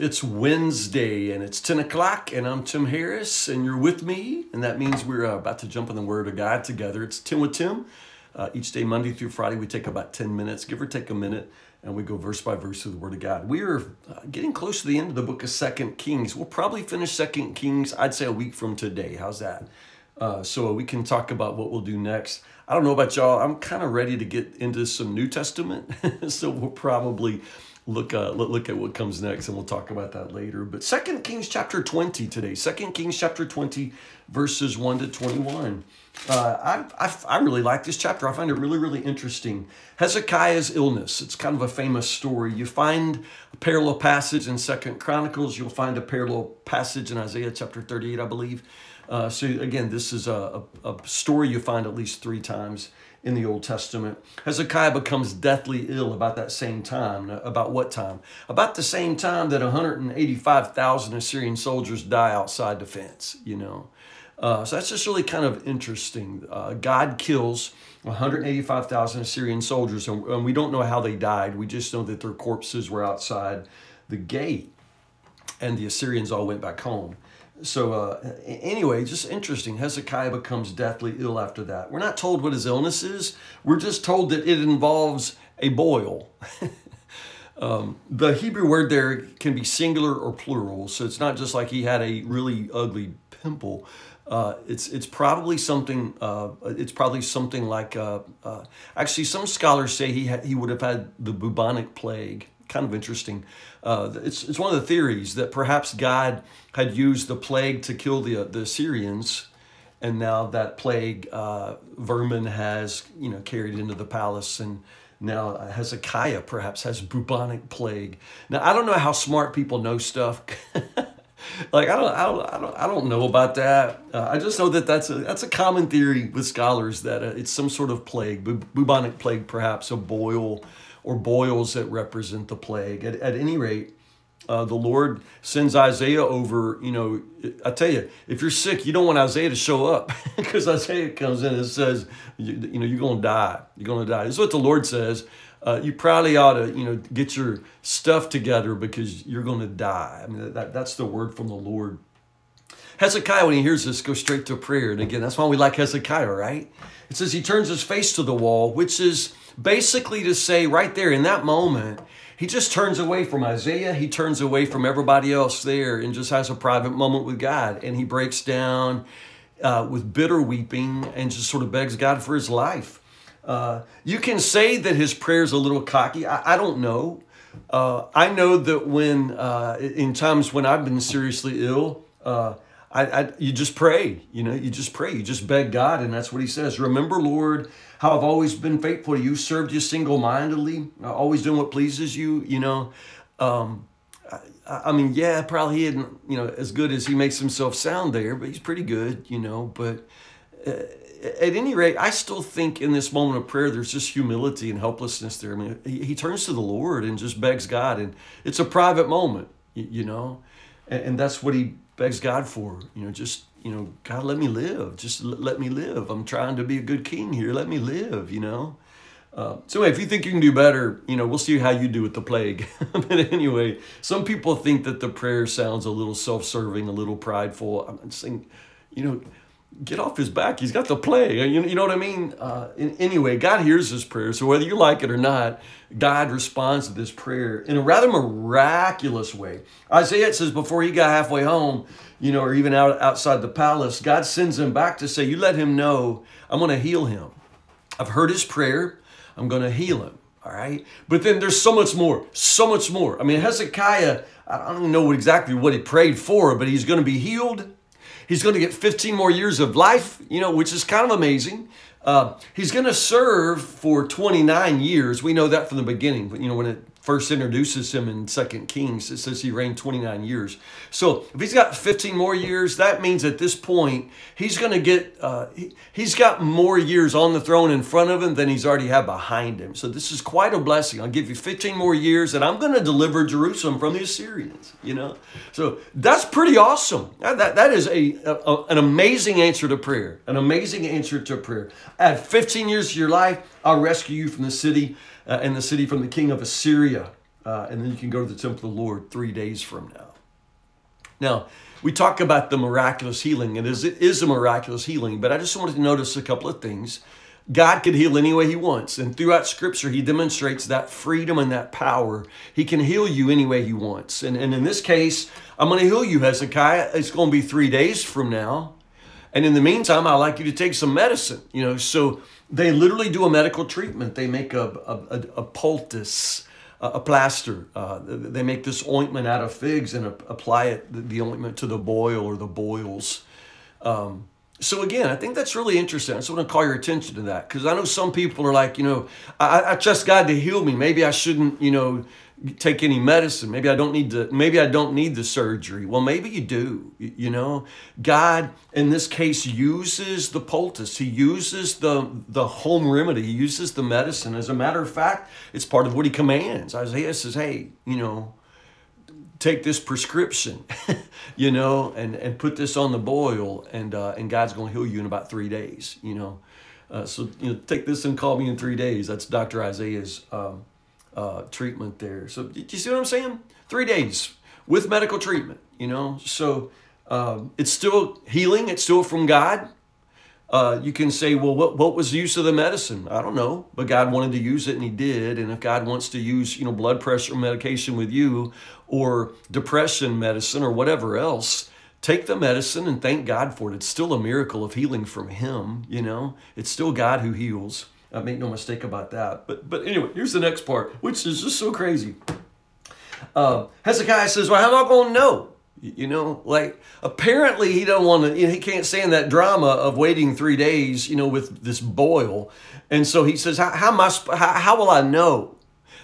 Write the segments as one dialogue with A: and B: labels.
A: It's Wednesday and it's 10 o'clock, and I'm Tim Harris, and you're with me. And that means we're uh, about to jump in the Word of God together. It's Ten with Tim. Uh, each day, Monday through Friday, we take about 10 minutes, give or take a minute, and we go verse by verse through the Word of God. We are uh, getting close to the end of the book of Second Kings. We'll probably finish Second Kings, I'd say, a week from today. How's that? Uh, so we can talk about what we'll do next. I don't know about y'all. I'm kind of ready to get into some New Testament, so we'll probably look uh, look at what comes next and we'll talk about that later. But second kings chapter 20 today. Second kings chapter 20 verses 1 to 21 uh, I, I, I really like this chapter i find it really really interesting hezekiah's illness it's kind of a famous story you find a parallel passage in second chronicles you'll find a parallel passage in isaiah chapter 38 i believe uh, so again this is a, a, a story you find at least three times in the Old Testament. Hezekiah becomes deathly ill about that same time. About what time? About the same time that 185,000 Assyrian soldiers die outside the fence, you know. Uh, so that's just really kind of interesting. Uh, God kills 185,000 Assyrian soldiers, and, and we don't know how they died. We just know that their corpses were outside the gate, and the Assyrians all went back home. So, uh, anyway, just interesting. Hezekiah becomes deathly ill after that. We're not told what his illness is, we're just told that it involves a boil. um, the Hebrew word there can be singular or plural, so it's not just like he had a really ugly pimple. Uh, it's it's probably something uh, it's probably something like uh, uh actually some scholars say he had, he would have had the bubonic plague kind of interesting. Uh, it's, it's one of the theories that perhaps God had used the plague to kill the, the Assyrians, and now that plague uh, vermin has you know carried into the palace, and now Hezekiah perhaps has bubonic plague. Now I don't know how smart people know stuff. like I don't, I don't, I don't, I don't know about that. Uh, I just know that that's a that's a common theory with scholars that uh, it's some sort of plague, bubonic plague, perhaps a boil or boils that represent the plague. At, at any rate, uh, the Lord sends Isaiah over. You know, I tell you, if you're sick, you don't want Isaiah to show up because Isaiah comes in and says, you, you know, you're to die. You're to die. This is what the Lord says. Uh, you probably ought to, you know, get your stuff together because you're going to die. I mean, that, that's the word from the Lord. Hezekiah, when he hears this, goes straight to prayer. And again, that's why we like Hezekiah, right? It says he turns his face to the wall, which is basically to say right there in that moment, he just turns away from Isaiah. He turns away from everybody else there and just has a private moment with God. And he breaks down uh, with bitter weeping and just sort of begs God for his life. Uh, you can say that his prayer is a little cocky. I, I don't know. Uh, I know that when, uh, in times when I've been seriously ill, uh, I, I, you just pray, you know, you just pray, you just beg God, and that's what He says. Remember, Lord, how I've always been faithful to you, served you single mindedly, always doing what pleases you, you know. Um, I, I, mean, yeah, probably he isn't, you know, as good as he makes himself sound there, but he's pretty good, you know. But uh, at any rate, I still think in this moment of prayer, there's just humility and helplessness there. I mean, he, he turns to the Lord and just begs God, and it's a private moment, you, you know, and, and that's what he begs God for. You know, just you know, God, let me live. Just let me live. I'm trying to be a good king here. Let me live. You know. Uh, so anyway, if you think you can do better, you know, we'll see how you do with the plague. but anyway, some people think that the prayer sounds a little self-serving, a little prideful. I'm saying, you know, get off his back. He's got the plague. You, you know what I mean? Uh, in, anyway, God hears his prayer. So whether you like it or not, God responds to this prayer in a rather miraculous way. Isaiah says before he got halfway home, you know, or even out outside the palace, God sends him back to say, You let him know I'm going to heal him. I've heard his prayer. I'm going to heal him. All right. But then there's so much more, so much more. I mean, Hezekiah, I don't know exactly what he prayed for, but he's going to be healed He's going to get 15 more years of life, you know, which is kind of amazing. Uh, he's going to serve for 29 years. We know that from the beginning. But you know, when it first introduces him in Second Kings. It says he reigned 29 years. So if he's got 15 more years, that means at this point he's going to get uh, he, he's got more years on the throne in front of him than he's already had behind him. So this is quite a blessing. I'll give you 15 more years, and I'm going to deliver Jerusalem from the Assyrians. You know, so that's pretty awesome. That that is a, a an amazing answer to prayer. An amazing answer to prayer. Add 15 years to your life. I'll rescue you from the city uh, and the city from the king of Assyria. uh, and then you can go to the temple of the Lord three days from now. Now, we talk about the miraculous healing, and it is, a miraculous healing, but I just wanted to notice a couple of things. God can heal any way He wants. And throughout Scripture, He demonstrates that freedom and that power. He can heal you any way He wants. And, and in this case, I'm going to heal you, Hezekiah. It's going to be three days from now. And in the meantime, I'd like you to take some medicine. You know, so they literally do a medical treatment. They make a, a, a, a poultice, a, a plaster. Uh, they make this ointment out of figs and apply it, the, ointment to the boil or the boils. Um, so again, I think that's really interesting. I just want to call your attention to that because I know some people are like, you know, I, I trust God to heal me. Maybe I shouldn't, you know, take any medicine. Maybe I don't need to. Maybe I don't need the surgery. Well, maybe you do. You know, God in this case uses the poultice. He uses the the home remedy. He uses the medicine. As a matter of fact, it's part of what He commands. Isaiah says, "Hey, you know." Take this prescription, you know, and, and put this on the boil, and uh, and God's going to heal you in about three days, you know. Uh, so you know, take this and call me in three days. That's Dr. Isaiah's um, uh, treatment there. So do you see what I'm saying? Three days with medical treatment, you know. So um, it's still healing. It's still from God. Uh, you can say, well, what, what was the use of the medicine? I don't know, but God wanted to use it and He did. And if God wants to use, you know, blood pressure medication with you, or depression medicine, or whatever else, take the medicine and thank God for it. It's still a miracle of healing from Him. You know, it's still God who heals. I make no mistake about that. But but anyway, here's the next part, which is just so crazy. Uh, Hezekiah says, "Well, how am I going to know?" You know, like apparently he don't want to. You know, he can't stand that drama of waiting three days. You know, with this boil, and so he says, "How, how am I? How, how will I know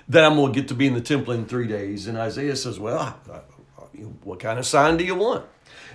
A: that I'm going to get to be in the temple in three days?" And Isaiah says, "Well, what kind of sign do you want?"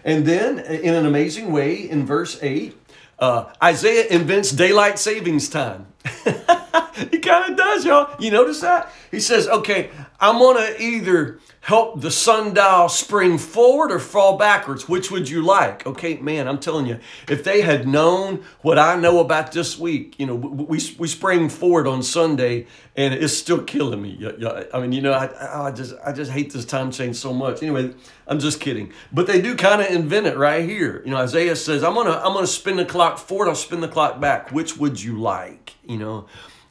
A: And then, in an amazing way, in verse eight, uh, Isaiah invents daylight savings time. he kind of does, y'all. You notice that? He says, "Okay, I'm going to either." help the sundial spring forward or fall backwards? Which would you like? Okay, man, I'm telling you, if they had known what I know about this week, you know, we, we spring forward on Sunday and it's still killing me. I mean, you know, I, I just I just hate this time change so much. Anyway, I'm just kidding. But they do kind of invent it right here. You know, Isaiah says, I'm gonna I'm gonna spin the clock forward, I'll spin the clock back. Which would you like? You know.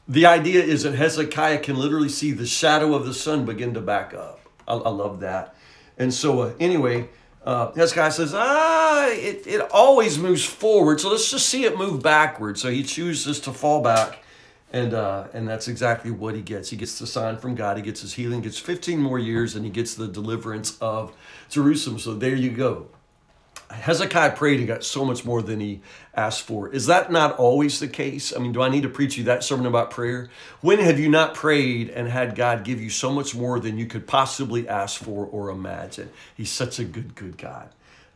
A: The idea is that Hezekiah can literally see the shadow of the sun begin to back up. I, I love that. And so, uh, anyway, uh, guy says, ah, it, it always moves forward. So let's just see it move backward. So he chooses to fall back. And, uh, and that's exactly what he gets. He gets the sign from God. He gets his healing, gets 15 more years, and he gets the deliverance of Jerusalem. So there you go. Hezekiah prayed and got so much more than he asked for. Is that not always the case? I mean, do I need to preach you that sermon about prayer? When have you not prayed and had God give you so much more than you could possibly ask for or imagine? He's such a good, good God.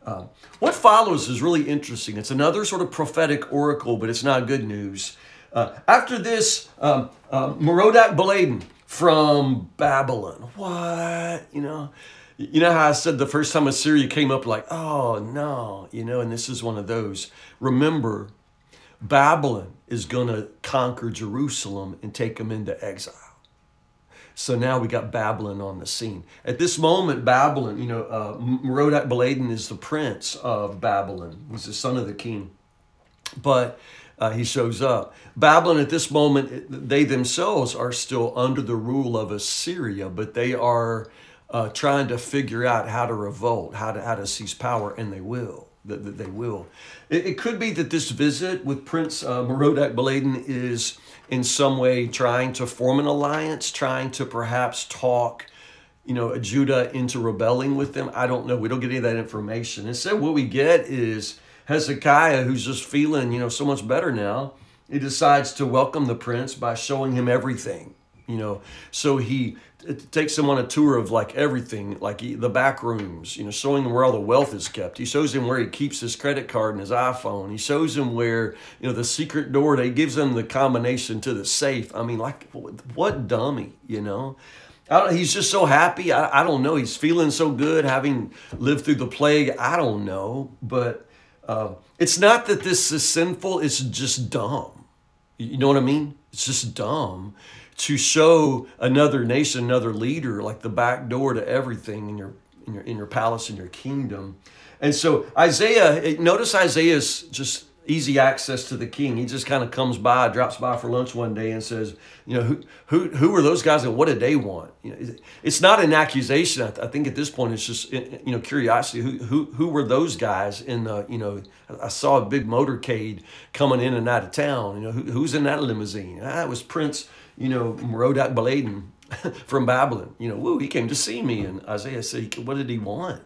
A: Um, what follows is really interesting. It's another sort of prophetic oracle, but it's not good news. Uh, after this, um, uh, Merodach Baladan from Babylon. What? You know, you know how I said the first time Assyria came up, like, oh no, you know, and this is one of those. Remember, Babylon is going to conquer Jerusalem and take them into exile. So now we got Babylon on the scene. At this moment, Babylon, you know, uh, Merodach is the prince of Babylon. He's the son of the king. But uh, he shows up. Babylon at this moment, they themselves are still under the rule of Assyria, but they are uh, trying to figure out how to revolt, how to, how to seize power, and they will. That, that they will. It, it, could be that this visit with Prince uh, Merodach Baladan is in some way trying to form an alliance, trying to perhaps talk, you know, Judah into rebelling with them. I don't know. We don't get any of that information. Instead, what we get is Hezekiah, who's just feeling, you know, so much better now. He decides to welcome the prince by showing him everything you know? So he takes him on a tour of like everything like he, the back rooms you know showing him where all the wealth is kept. He shows him where he keeps his credit card and his iphone. He shows him where you know the secret door. He gives him the combination to the safe. I mean like what dummy you know? He's just so happy. I, I don't know. He's feeling so good having lived through the plague. I don't know. But uh, it's not that this is sinful. It's just dumb. You know what i mean? It's just dumb to show another nation, another leader, like the back door to everything in your in your in your palace in your kingdom. And so Isaiah, notice Isaiah's just easy access to the king. He just kind of comes by, drops by for lunch one day, and says, "You know, who who who were those guys, and what did they want?" You know, it's not an accusation. I, think at this point, it's just you know curiosity. Who who who were those guys in the you know? I saw a big motorcade coming in and out of town. You know, who, who's in that limousine? Ah, was Prince. You know, Merodach Baladan from Babylon. You know, woo, he came to see me, and Isaiah said, "What did he want?"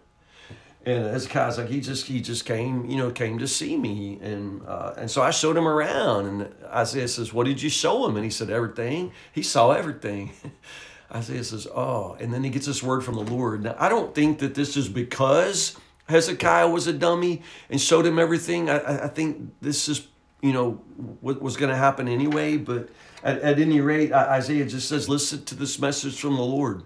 A: and Hezekiah's like he just he just came you know came to see me. And uh, and so I showed him around. And Isaiah says what did you show him? And he said everything. He saw everything. Isaiah says oh and then he gets this word from the Lord. Now I don't think that this is because Hezekiah was a dummy and showed him everything. I, I think this is you know what was going to happen anyway but at, at any rate Isaiah just says listen to this message from the Lord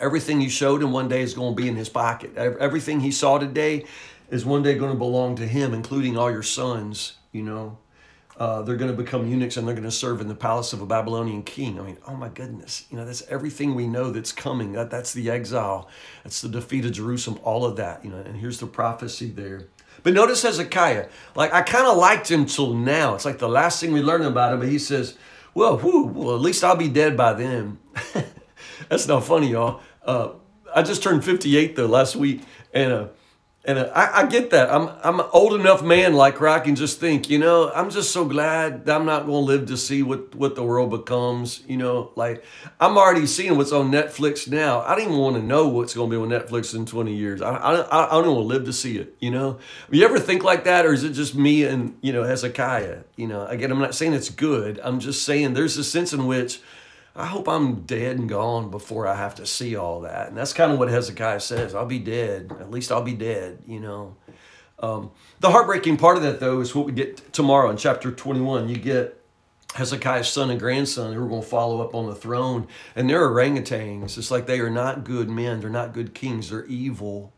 A: Everything you showed him one day is going to be in his pocket. Everything he saw today is one day going to belong to him, including all your sons, you know. Uh, they're going to become eunuchs and they're going to serve in the palace of a Babylonian king. I mean, oh my goodness, you know, that's everything we know that's coming. That, that's the exile, that's the defeat of Jerusalem, all of that, you know, and here's the prophecy there. But notice Hezekiah, like I kind of liked him till now. It's like the last thing we learned about him, but he says, well, whew, well, at least I'll be dead by then. That's not funny, y'all. Uh, I just turned 58 though last week, and uh, and I, I, get that. I'm I'm an old enough man like where I can just think, you know, I'm just so glad I'm not going to live to see what what the world becomes. You know, like I'm already seeing what's on Netflix now. I don't even want to know what's going to be on Netflix in 20 years. I I, I don't want to live to see it. You know, you ever think like that, or is it just me and you know Hezekiah? You know, again, I'm not saying it's good. I'm just saying there's a sense in which I hope I'm dead and gone before I have to see all that. And that's kind of what Hezekiah says. I'll be dead. At least I'll be dead, you know. Um, the heartbreaking part of that, though, is what we get tomorrow in chapter 21. You get Hezekiah's son and grandson who are going to follow up on the throne. And they're orangutans. It's like they are not good men. They're not good kings. They're evil.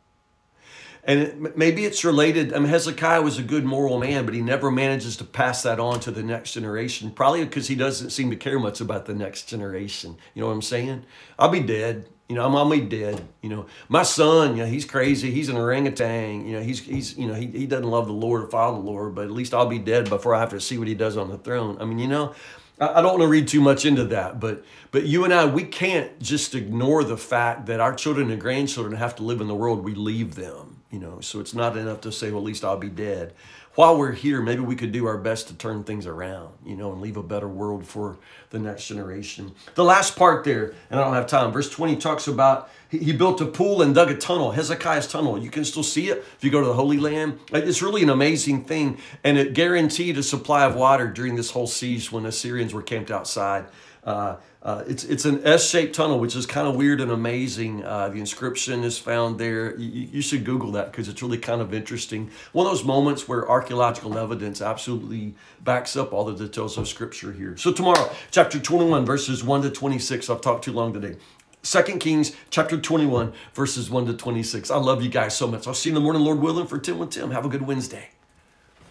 A: And maybe it's related. I mean, Hezekiah was a good moral man, but he never manages to pass that on to the next generation. Probably because he doesn't seem to care much about the next generation. You know what I'm saying? I'll be dead. You know, I'm, I'll be dead. You know, my son, you know, he's crazy. He's an orangutan. You know, he's he's you know he, he doesn't love the Lord or follow the Lord. But at least I'll be dead before I have to see what he does on the throne. I mean, you know, I don't want to read too much into that, but but you and I, we can't just ignore the fact that our children and grandchildren have to live in the world we leave them you know so it's not enough to say well at least i'll be dead. While we're here maybe we could do our best to turn things around you know and leave a better world for the next generation. The last part there and i don't have time verse 20 talks about he built a pool and dug a tunnel hezekiah's tunnel. You can still see it if you go to the holy land. It's really an amazing thing and it guaranteed a supply of water during this whole siege when the assyrians were camped outside uh, uh, it's it's an S-shaped tunnel, which is kind of weird and amazing. Uh, the inscription is found there. You, you should Google that because it's really kind of interesting. One of those moments where archaeological evidence absolutely backs up all the details of Scripture here. So tomorrow, chapter 21, verses 1 to 26. I've talked too long today. Second Kings chapter 21, verses 1 to 26. I love you guys so much. I'll see you in the morning, Lord willing, for Ten with Tim. Have a good Wednesday.